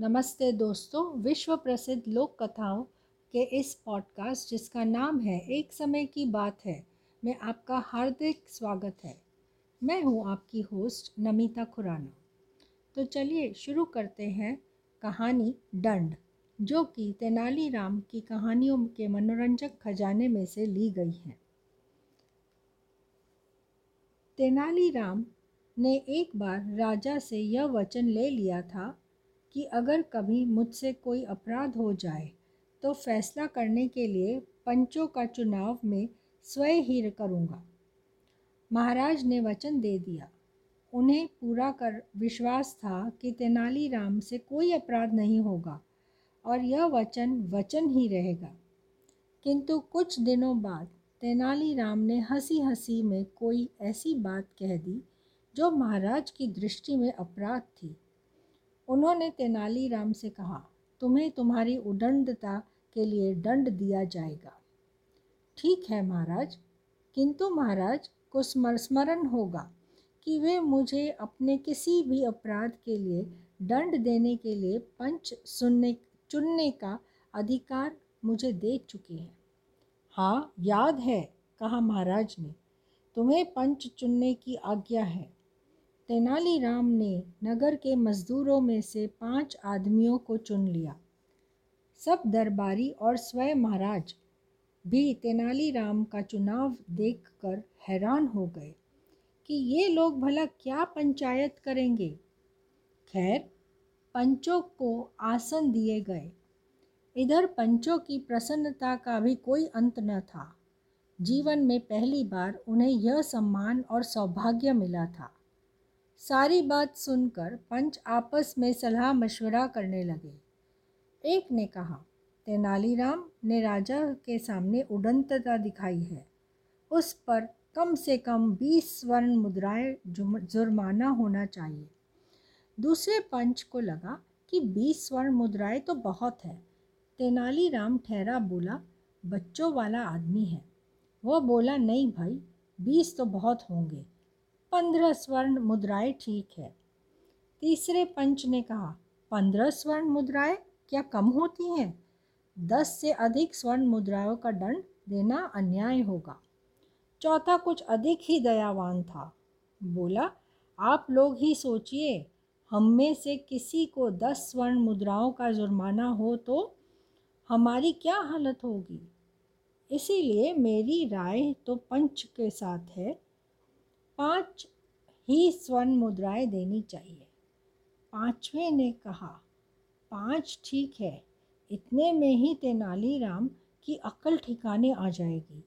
नमस्ते दोस्तों विश्व प्रसिद्ध लोक कथाओं के इस पॉडकास्ट जिसका नाम है एक समय की बात है, में आपका हार्दिक स्वागत है। मैं हूँ आपकी होस्ट नमिता खुराना। तो चलिए शुरू करते हैं कहानी दंड, जो कि तेनालीराम की कहानियों के मनोरंजक खजाने में से ली गई है। तेनालीराम ने एक बार राजा से यह वचन ले लिया था कि अगर कभी मुझसे कोई अपराध हो जाए तो फैसला करने के लिए पंचों का चुनाव में स्वयं ही करूँगा। महाराज ने वचन दे दिया। उन्हें पूरा कर विश्वास था कि तेनालीराम से कोई अपराध नहीं होगा और यह वचन वचन ही रहेगा। किंतु कुछ दिनों बाद तेनालीराम ने हँसी हँसी में कोई ऐसी बात कह दी, जो महाराज की दृष्टि में अपराध थी। उन्होंने तेनालीराम से कहा, तुम्हें तुम्हारी उदंडता के लिए दंड दिया जाएगा। ठीक है महाराज, किंतु महाराज को स्मरण होगा कि वे मुझे अपने किसी भी अपराध के लिए दंड देने के लिए पंच सुनने, चुनने का अधिकार मुझे दे चुके हैं। हाँ याद है, कहा महाराज ने, तुम्हें पंच चुनने की आज्ञा है। तेनालीराम ने नगर के मज़दूरों में से पाँच आदमियों को चुन लिया। सब दरबारी और स्वयं महाराज भी तेनालीराम का चुनाव देखकर हैरान हो गए कि ये लोग भला क्या पंचायत करेंगे। खैर, पंचों को आसन दिए गए। इधर पंचों की प्रसन्नता का भी कोई अंत न था। जीवन में पहली बार उन्हें यह सम्मान और सौभाग्य मिला था। सारी बात सुनकर पंच आपस में सलाह मशवरा करने लगे। एक ने कहा, तेनालीराम ने राजा के सामने उडंतता दिखाई है। उस पर कम से कम बीस स्वर्ण मुद्राएँ जुर्माना होना चाहिए। दूसरे पंच को लगा कि बीस स्वर्ण मुद्राएँ तो बहुत है। तेनालीराम ठहरा बोला, बच्चों वाला आदमी है। वह बोला, नहीं भाई, बीस तो बहुत होंगे। पंद्रह स्वर्ण मुद्राएँ ठीक है। तीसरे पंच ने कहा, पंद्रह स्वर्ण मुद्राएँ क्या कम होती हैं? दस से अधिक स्वर्ण मुद्राओं का दंड देना अन्याय होगा। चौथा कुछ अधिक ही दयावान था। बोला, आप लोग ही सोचिए, हम में से किसी को दस स्वर्ण मुद्राओं का जुर्माना हो तो हमारी क्या हालत होगी? इसीलिए मेरी राय तो पंच के साथ है। पाँच ही स्वर्ण मुद्राएँ देनी चाहिए। पाँचवें ने कहा, पाँच ठीक है, इतने में ही तेनालीराम की अकल ठिकाने आ जाएगी।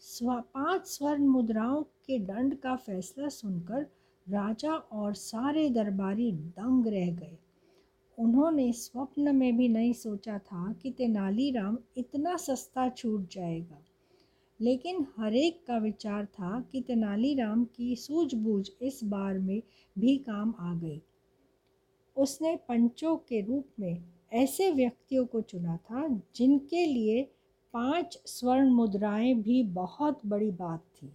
स्व, पाँच स्वर्ण मुद्राओं के दंड का फैसला सुनकर राजा और सारे दरबारी दंग रह गए। उन्होंने स्वप्न में भी नहीं सोचा था कि तेनालीराम इतना सस्ता छूट जाएगा। लेकिन हरेक का विचार था कि तेनालीराम की सूझबूझ इस बार में भी काम आ गई। उसने पंचों के रूप में ऐसे व्यक्तियों को चुना था जिनके लिए पाँच स्वर्ण मुद्राएँ भी बहुत बड़ी बात थी।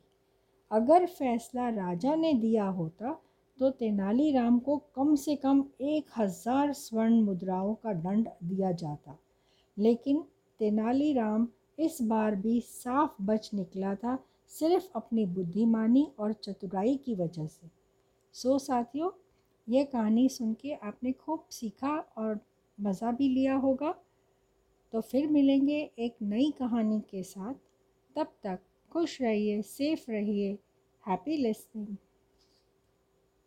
अगर फैसला राजा ने दिया होता तो तेनालीराम को कम से कम एक हज़ार स्वर्ण मुद्राओं का दंड दिया जाता। लेकिन तेनालीराम इस बार भी साफ़ बच निकला था सिर्फ़ अपनी बुद्धिमानी और चतुराई की वजह से। सो साथियों, ये कहानी सुन के आपने खूब सीखा और मज़ा भी लिया होगा। तो फिर मिलेंगे एक नई कहानी के साथ। तब तक खुश रहिए, सेफ़ रहिए, हैप्पी लिसनिंग।